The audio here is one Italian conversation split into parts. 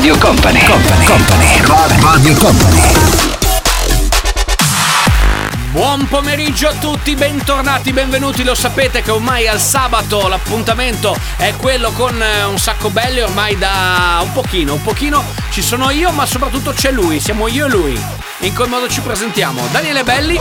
Radio Company. Company. Company. Radio Company. Buon pomeriggio a tutti, bentornati, benvenuti. Lo sapete che ormai al sabato l'appuntamento è quello con eh, un sacco belli ormai da un pochino, un pochino ci sono io, ma soprattutto c'è lui, siamo io e lui. In quel modo ci presentiamo. Daniele Belli,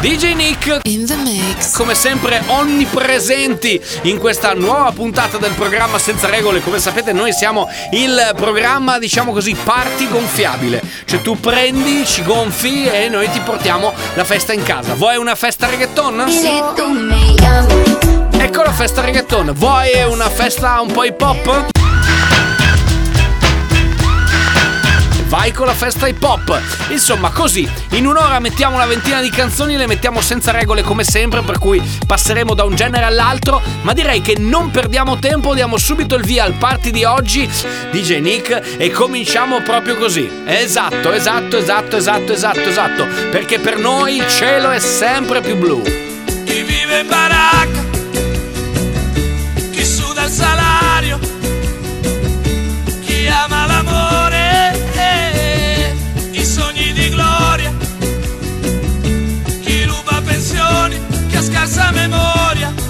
DJ Nick, In the mix. come sempre onnipresenti in questa nuova puntata del programma Senza Regole. Come sapete noi siamo il programma, diciamo così, party gonfiabile. Cioè tu prendi, ci gonfi e noi ti portiamo la festa in casa. Vuoi una festa reggaeton? Si tu me llamas. Ecco la festa reggaeton. Vuoi una festa un po' hip hop? Vai con la festa hip hop. Insomma, così, in un'ora mettiamo una ventina di canzoni, le mettiamo senza regole come sempre, per cui passeremo da un genere all'altro, ma direi che non perdiamo tempo, diamo subito il via al party di oggi, DJ Nick, e cominciamo proprio così. Esatto, esatto, esatto, esatto, esatto, esatto, perché per noi il cielo è sempre più blu. chi vive in baracca, chi suda il salario, chi ama l'amore, essa memória.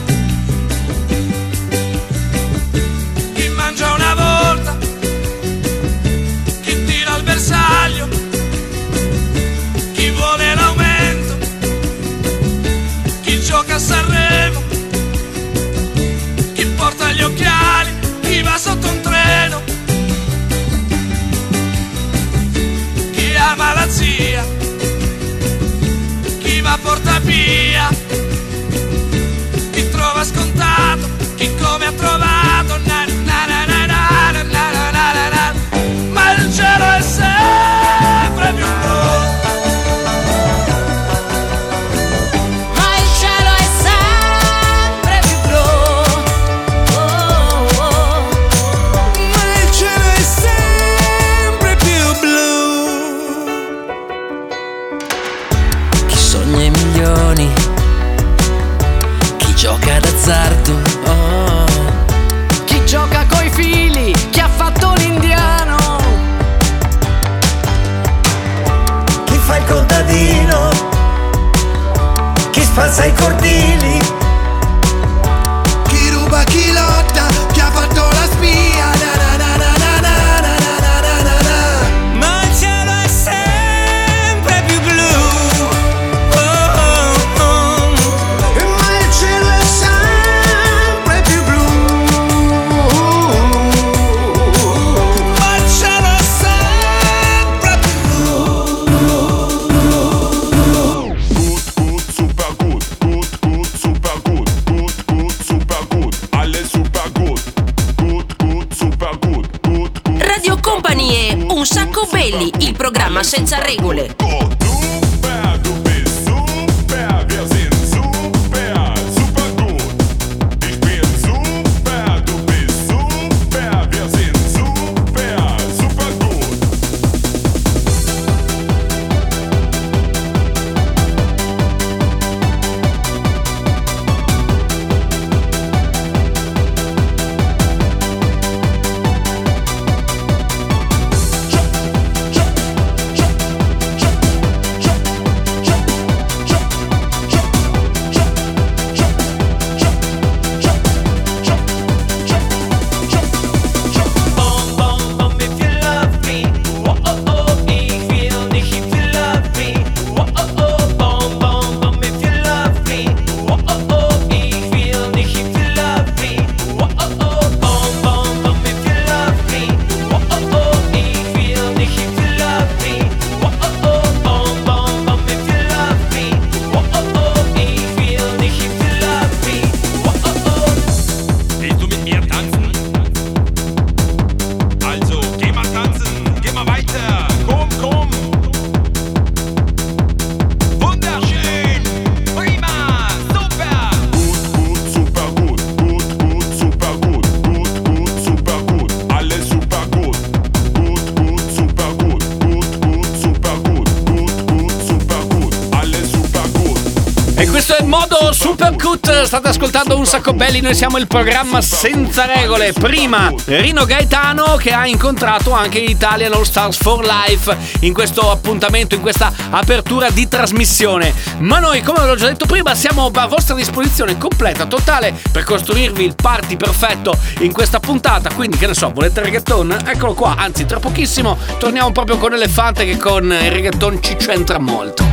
Gioca d'azzardo, oh. Chi gioca coi fili, chi ha fatto l'indiano. Chi fa il contadino? Chi spazza i cordini? Belli, il programma senza regole. Belli, noi siamo il programma senza regole. Prima Rino Gaetano che ha incontrato anche Italian All Stars for Life in questo appuntamento, in questa apertura di trasmissione. Ma noi, come l'ho già detto prima, siamo a vostra disposizione completa, totale, per costruirvi il party perfetto in questa puntata. Quindi, che ne so, volete reggaeton? Eccolo qua, anzi, tra pochissimo torniamo proprio con Elefante che con il reggaeton ci c'entra molto.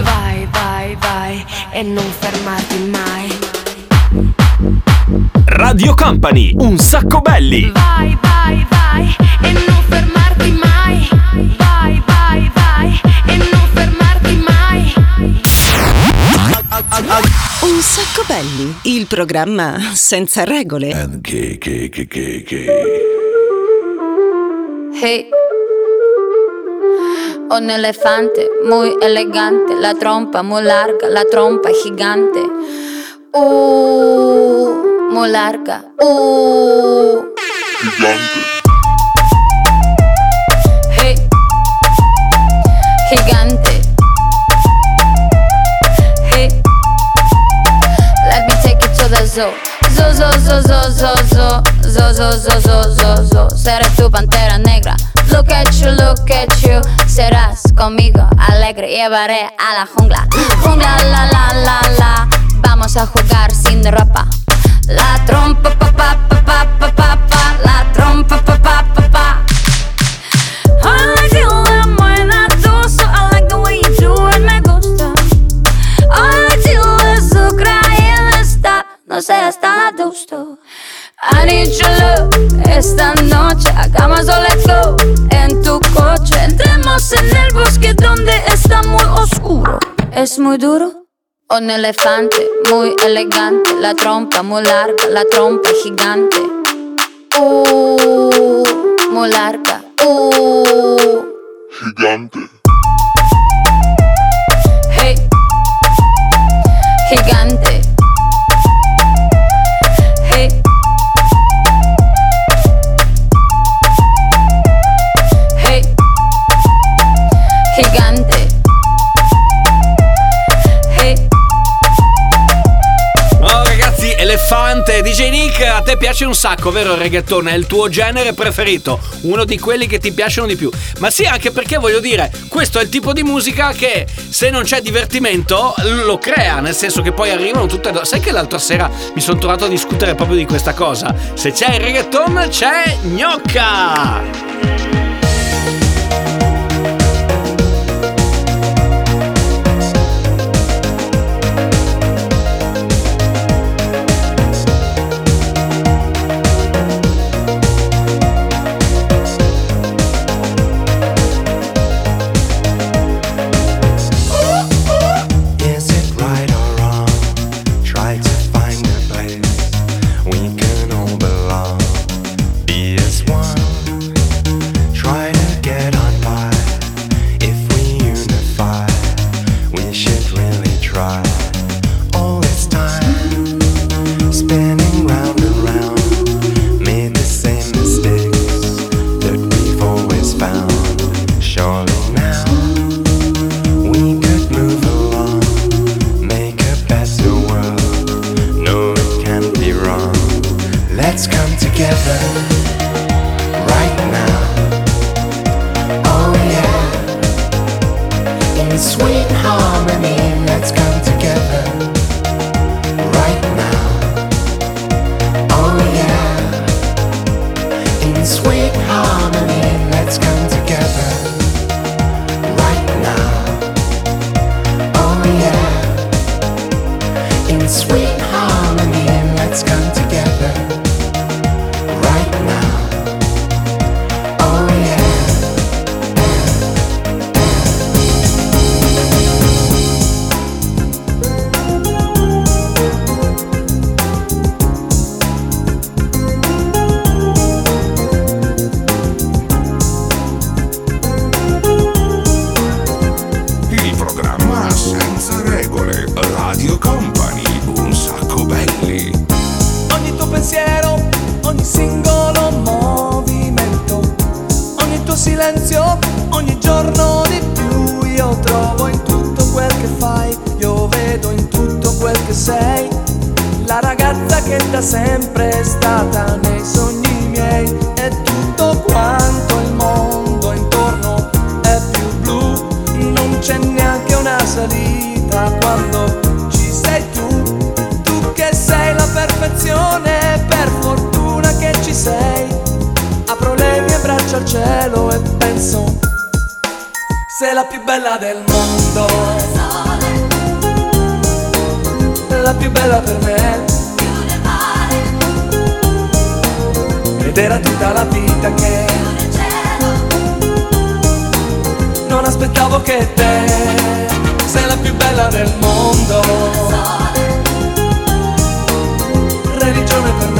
Vai, vai, vai e non fermarti mai. Radio Company, un sacco belli. Vai, vai, vai e non fermarti mai. Vai, vai, vai e non fermarti mai. Un sacco belli, il programma senza regole. Hey. Un elefante muy elegante, la trompa muy larga, la trompa gigante. Uh, muy larga. Uh. Hey. Gigante. Hey. Let me take you to the zoo. Zoo, zoo, zoo, zoo, zoo, zoo. Zoo, zoo, zoo, zoo, zoo, zoo. Seré tu pantera negra. Look at you, look at you. Serás conmigo alegre. Llevaré a la jungla. Jungla, la, la, la, la. Vamos a jugar sin ropa. La trompa, pa, pa, pa, pa, pa, pa, pa. La trompa, pa, pa, pa, pa. I doso. I like the way you do me gusta. I azúcar y está. No sé, está gusto. I need your love esta noche. Hagamos a let's go en tu coche. Entremos en el bosque donde está muy oscuro. Es muy duro. Un elefante muy elegante. La trompa muy larga, la trompa gigante. Uh, muy larga. Uh. Gigante. Hey. Gigante. Nick, a te piace un sacco, vero il reggaeton? È il tuo genere preferito, uno di quelli che ti piacciono di più. Ma sì, anche perché voglio dire, questo è il tipo di musica che se non c'è divertimento lo crea, nel senso che poi arrivano tutte... do- Sai che l'altra sera mi sono trovato a discutere proprio di questa cosa? Se c'è il reggaeton c'è gnocca! We can Radio Company, un sacco belli. Ogni tuo pensiero, ogni singolo movimento, ogni tuo silenzio, ogni giorno di più io trovo in tutto quel che fai, io vedo in che sei la ragazza che da sempre è stata nei sogni miei perfezione per fortuna che ci sei. Apro le mie braccia al cielo e penso sei la più bella del mondo. La più bella per me. Ed era tutta la vita che non aspettavo che te. Sei la più bella del mondo Don't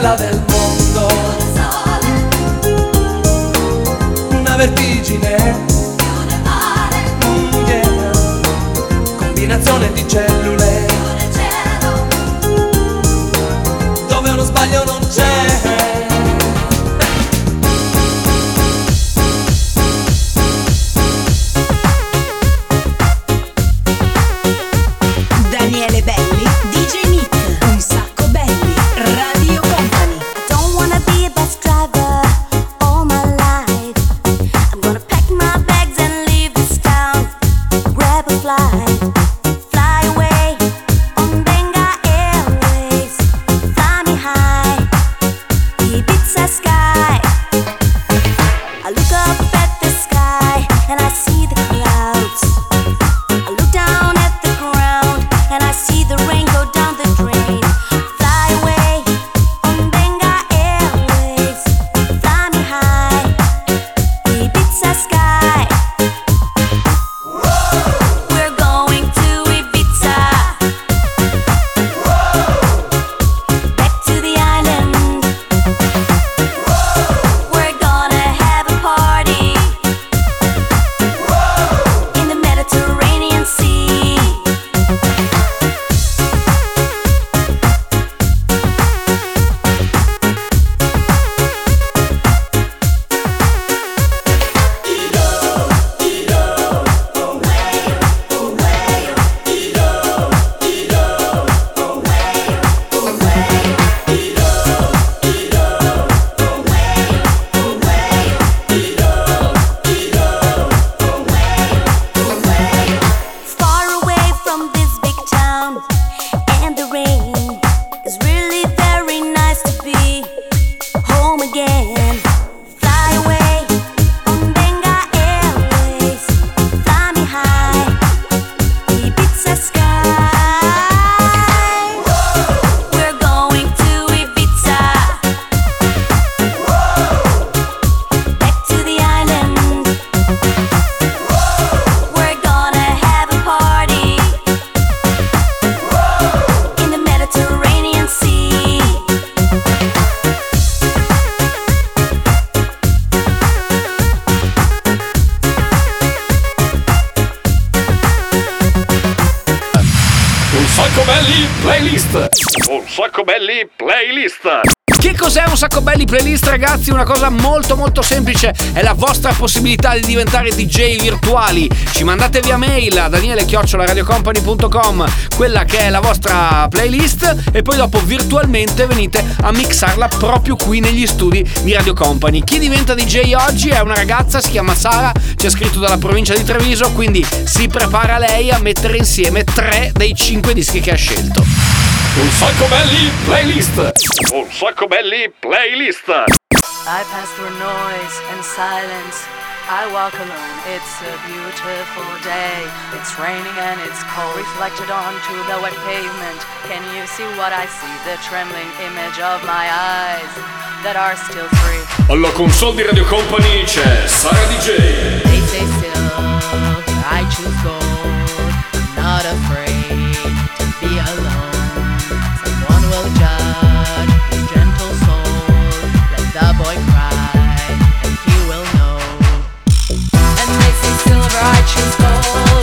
bella del mondo una vertigine yeah. combinazione di cellule Che cos'è un sacco belli playlist ragazzi? Una cosa molto molto semplice, è la vostra possibilità di diventare DJ virtuali. Ci mandate via mail a daniele-radiocompany.com quella che è la vostra playlist e poi dopo virtualmente venite a mixarla proprio qui negli studi di Radio Company. Chi diventa DJ oggi è una ragazza, si chiama Sara, c'è scritto dalla provincia di Treviso, quindi si prepara lei a mettere insieme tre dei cinque dischi che ha scelto. Un sacco belli playlist. Un sacco belli playlist. I pass through noise and silence. I walk alone, it's a beautiful day. It's raining and it's cold, reflected onto the wet pavement. Can you see what I see? The trembling image of my eyes that are still free. Alla console di Radio Company c'è Sara DJ. They say still, I choose gold. I'm not afraid. righteous gold.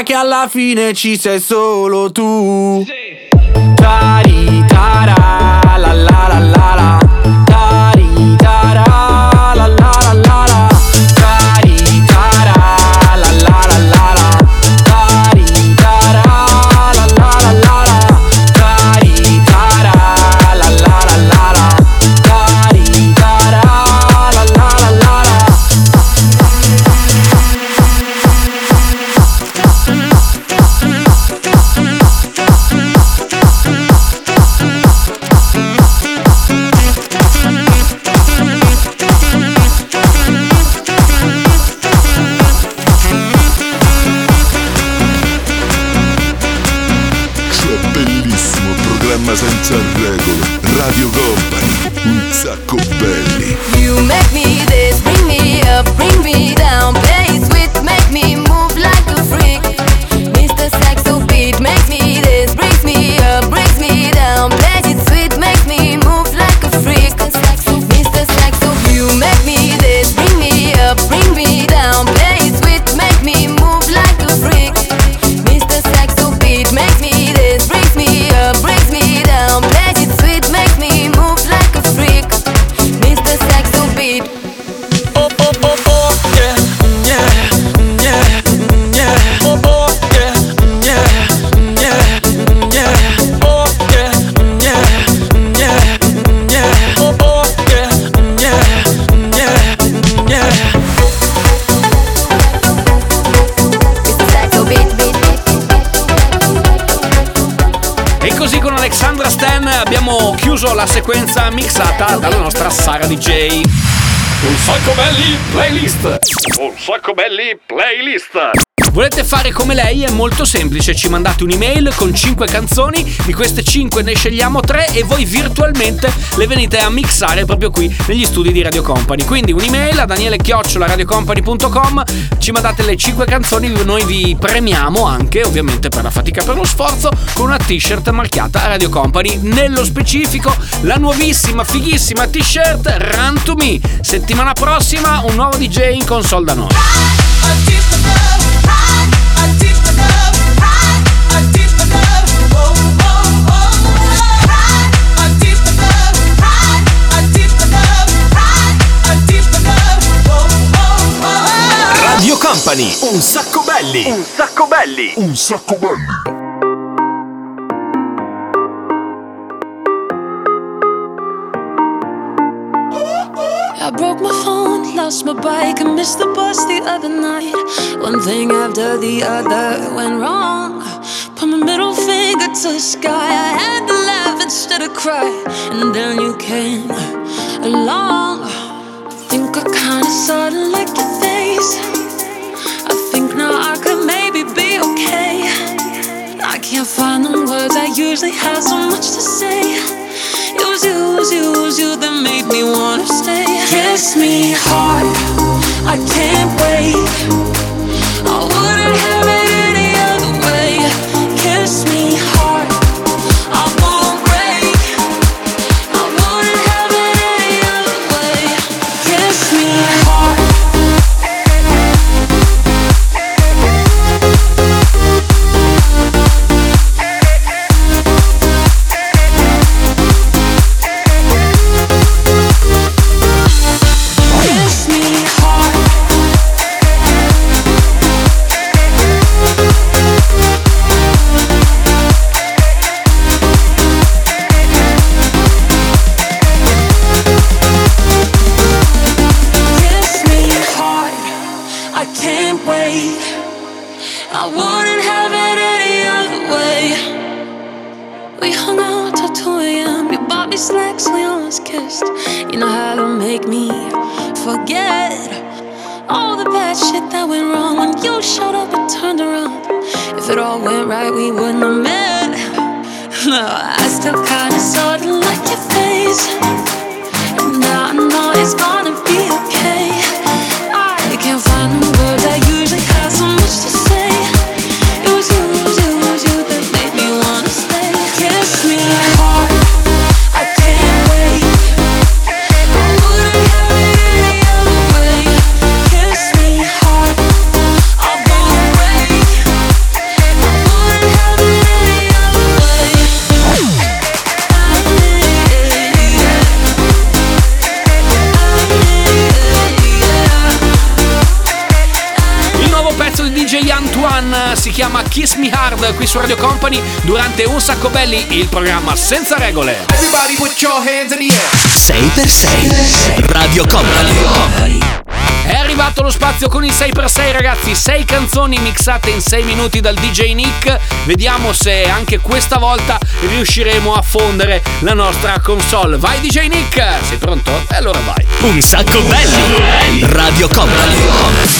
sa che alla fine ci sei solo tu. Sì. Tari, tara, la la la la la. DJ. Un sacco belli playlist! Un sacco belli playlist! Volete fare come lei? È molto semplice, ci mandate un'email con 5 canzoni, di queste 5 ne scegliamo 3 e voi virtualmente le venite a mixare proprio qui negli studi di Radio Company. Quindi un'email a daniele-radiocompany.com, ci mandate le 5 canzoni, noi vi premiamo anche ovviamente per la fatica e per lo sforzo con una t-shirt marchiata Radio Company. Nello specifico la nuovissima, fighissima t-shirt Run to Me. Settimana prossima un nuovo DJ in console da noi. Radio Company, un sacco belli. Un sacco belli. Un sacco belli. I broke my phone, lost my bike, and missed the bus the other night. One thing after the other went wrong. Put my middle finger to the sky. I had to laugh instead of cry. And then you came along. I think I kinda sorta like your can't find the words, I usually have so much to say. It was you, it was you, it was you that made me wanna stay. Kiss me hard, I can't wait. I can't wait. I wouldn't have it any other way. We hung out till 2 a.m. You bought me snacks, we almost kissed. You know how to make me forget all the bad shit that went wrong when you showed up and turned around. If it all went right, we wouldn't have met. No, I still kinda sorta like your face. And now I know it's gonna Kiss Me Hard qui su Radio Company durante Un Sacco Belli, il programma senza regole. Everybody put your hands in the air. 6x6 Radio Company. È arrivato lo spazio con il 6x6 ragazzi, 6 canzoni mixate in 6 minuti dal DJ Nick. Vediamo se anche questa volta riusciremo a fondere la nostra console. Vai DJ Nick, sei pronto? E allora vai. Un sacco belli. Radio Company.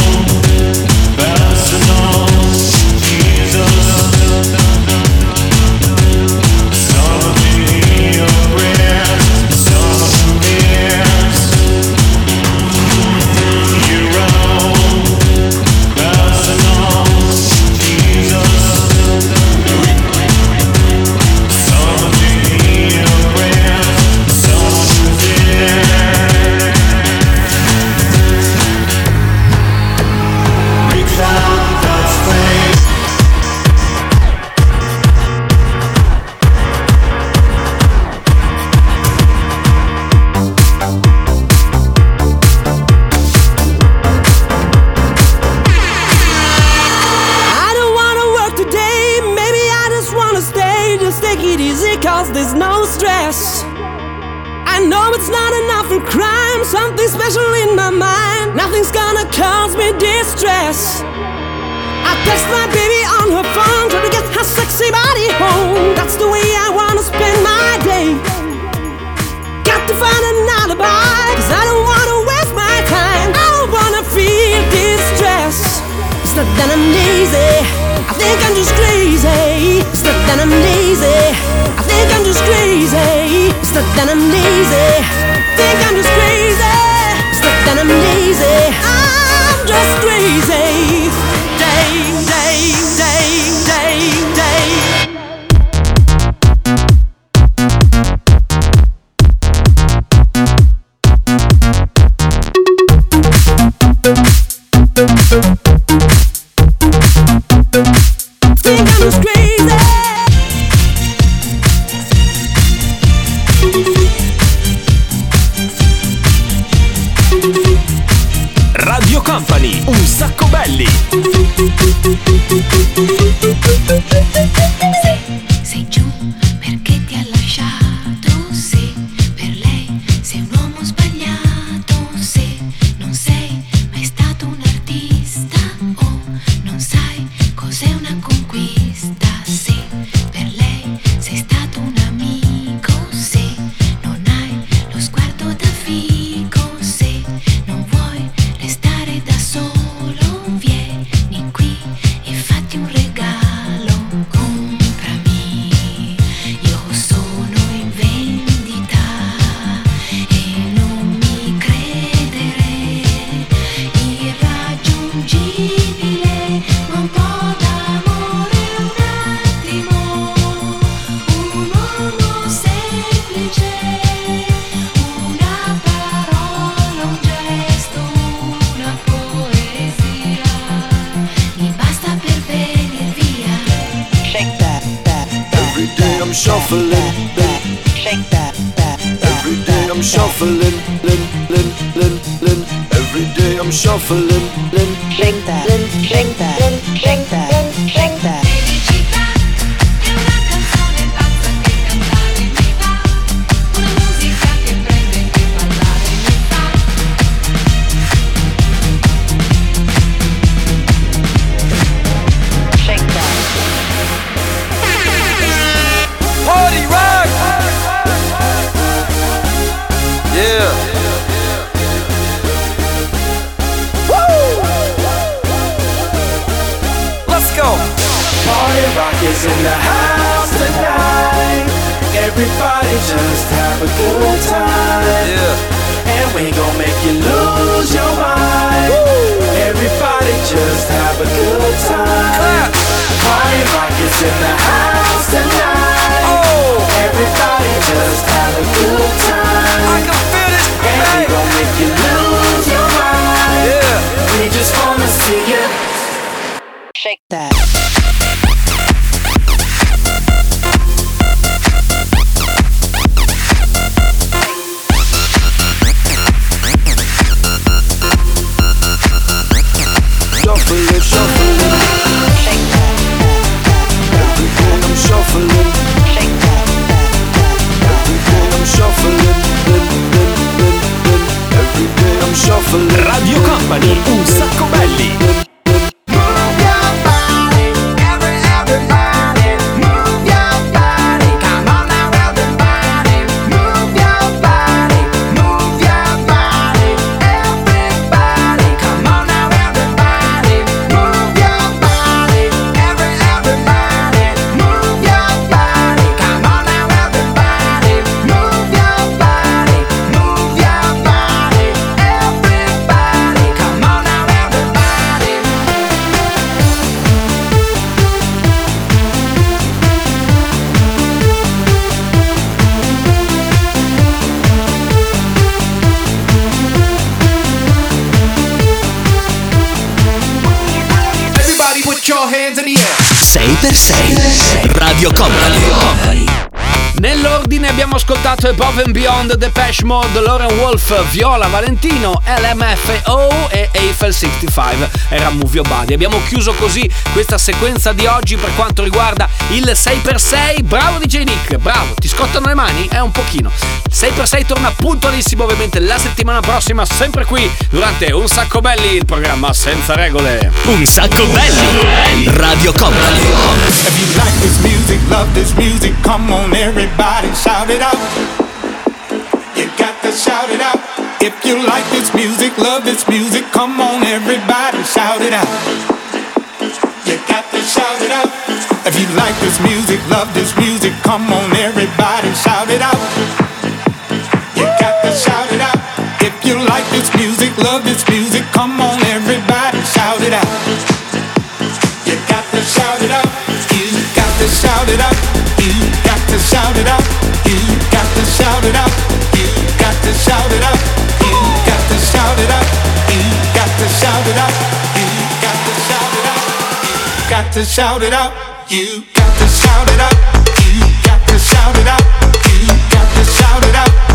shuffling. Every day I'm shuffling. Every day I'm shuffling. Shake that. above and beyond the Depeche Mode, Lauren Wolf, Viola Valentino, LMFO e Eiffel 65 era Move Your Body. Abbiamo chiuso così questa sequenza di oggi per quanto riguarda il 6x6. Bravo DJ Nick, bravo, ti scottano le mani? È un pochino. 6x6 torna puntualissimo ovviamente la settimana prossima, sempre qui durante Un Sacco Belli, il programma senza regole. Un Sacco Belli, Radio Company. If you like this music, love this music, come on everybody, shout it out. You got to shout it out. If you like this music, love this music, come on, everybody, shout it out. You got to shout it out. If you like this music, love this music, come on, everybody, shout it out. You got to shout it out. If you like this music, love this music, come on, everybody, shout it out. got to shout it out. You got to shout it out. You got to shout it out. You got to shout it out.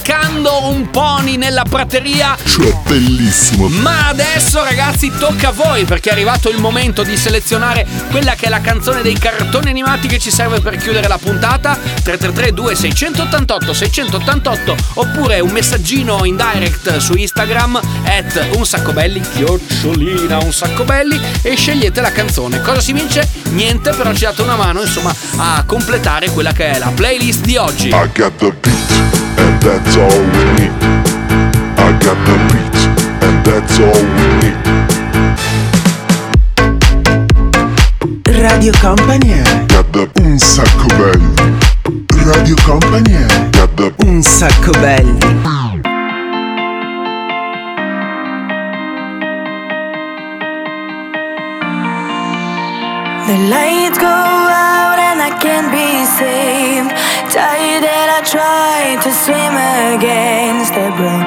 Cavalcando un pony nella prateria. Cioè, bellissimo. Ma adesso ragazzi tocca a voi perché è arrivato il momento di selezionare quella che è la canzone dei cartoni animati che ci serve per chiudere la puntata 333 2688 688 oppure un messaggino in direct su Instagram at un sacco belli chiocciolina un sacco belli e scegliete la canzone. Cosa si vince? Niente, però ci date una mano insomma a completare quella che è la playlist di oggi. I got the beat, that's all we need. I got the beat, and that's all we need. Radio Company è Got the un sacco belli. Radio Company è Got the un sacco belli. The lights go saved. Tired that I try to swim against the brought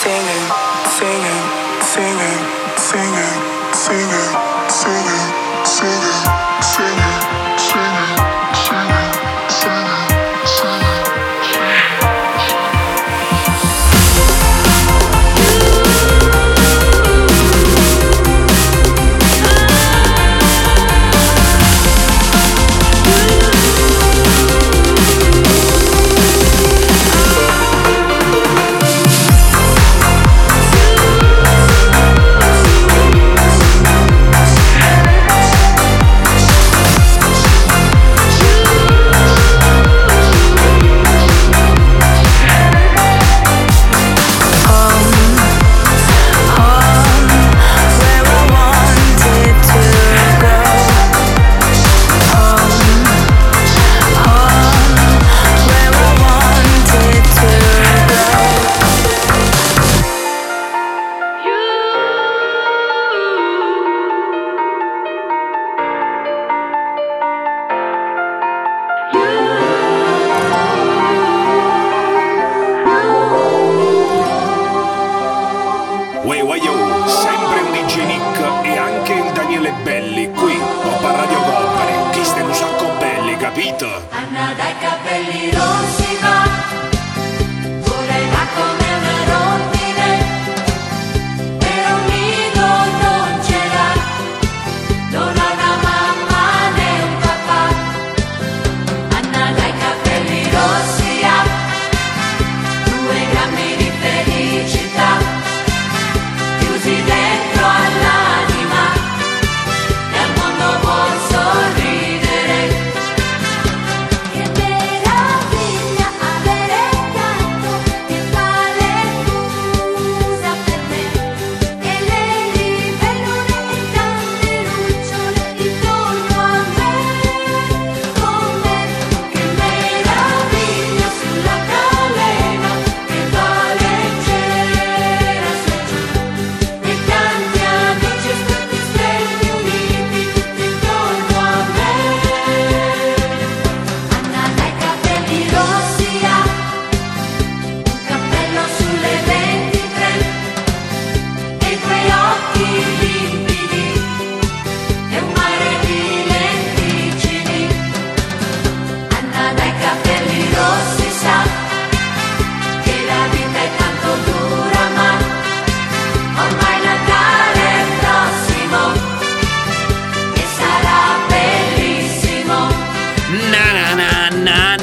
Singing, singing, singing, singing, singing, singing, singing, singing,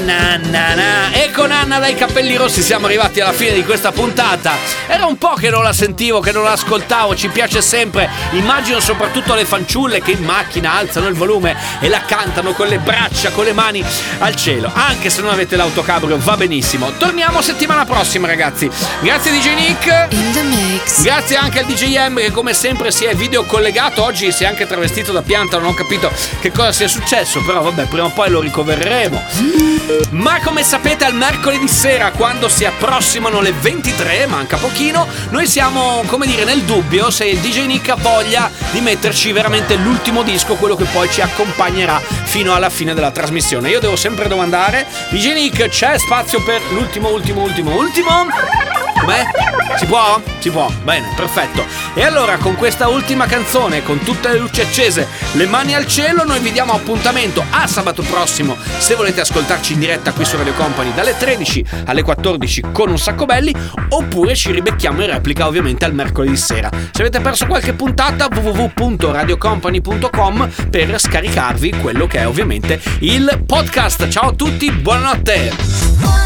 na na na. E con dai capelli rossi siamo arrivati alla fine di questa puntata. Era un po' che non la sentivo, che non la ascoltavo, ci piace sempre. Immagino soprattutto le fanciulle che in macchina alzano il volume e la cantano con le braccia, con le mani al cielo. Anche se non avete l'autocabrio va benissimo. Torniamo settimana prossima ragazzi. Grazie DJ Nick. Grazie anche al DJ M che come sempre si è video collegato. Oggi si è anche travestito da pianta, non ho capito che cosa sia successo, però vabbè, prima o poi lo ricovereremo. Ma come sapete al mercoledì sera quando si approssimano le 23, manca pochino, noi siamo, come dire, nel dubbio se il DJ Nick ha voglia di metterci veramente l'ultimo disco, quello che poi ci accompagnerà fino alla fine della trasmissione. Io devo sempre domandare, DJ Nick, c'è spazio per l'ultimo, ultimo, ultimo, ultimo? Com'è? Si può? Si può, bene, perfetto. E allora con questa ultima canzone, con tutte le luci accese, le mani al cielo, noi vi diamo appuntamento a sabato prossimo, se volete ascoltarci in diretta qui su Radio Company dalle 13 alle 14 con un sacco belli, oppure ci ribecchiamo in replica ovviamente al mercoledì sera. Se avete perso qualche puntata, www.radiocompany.com per scaricarvi quello che è ovviamente il podcast. Ciao a tutti, buonanotte!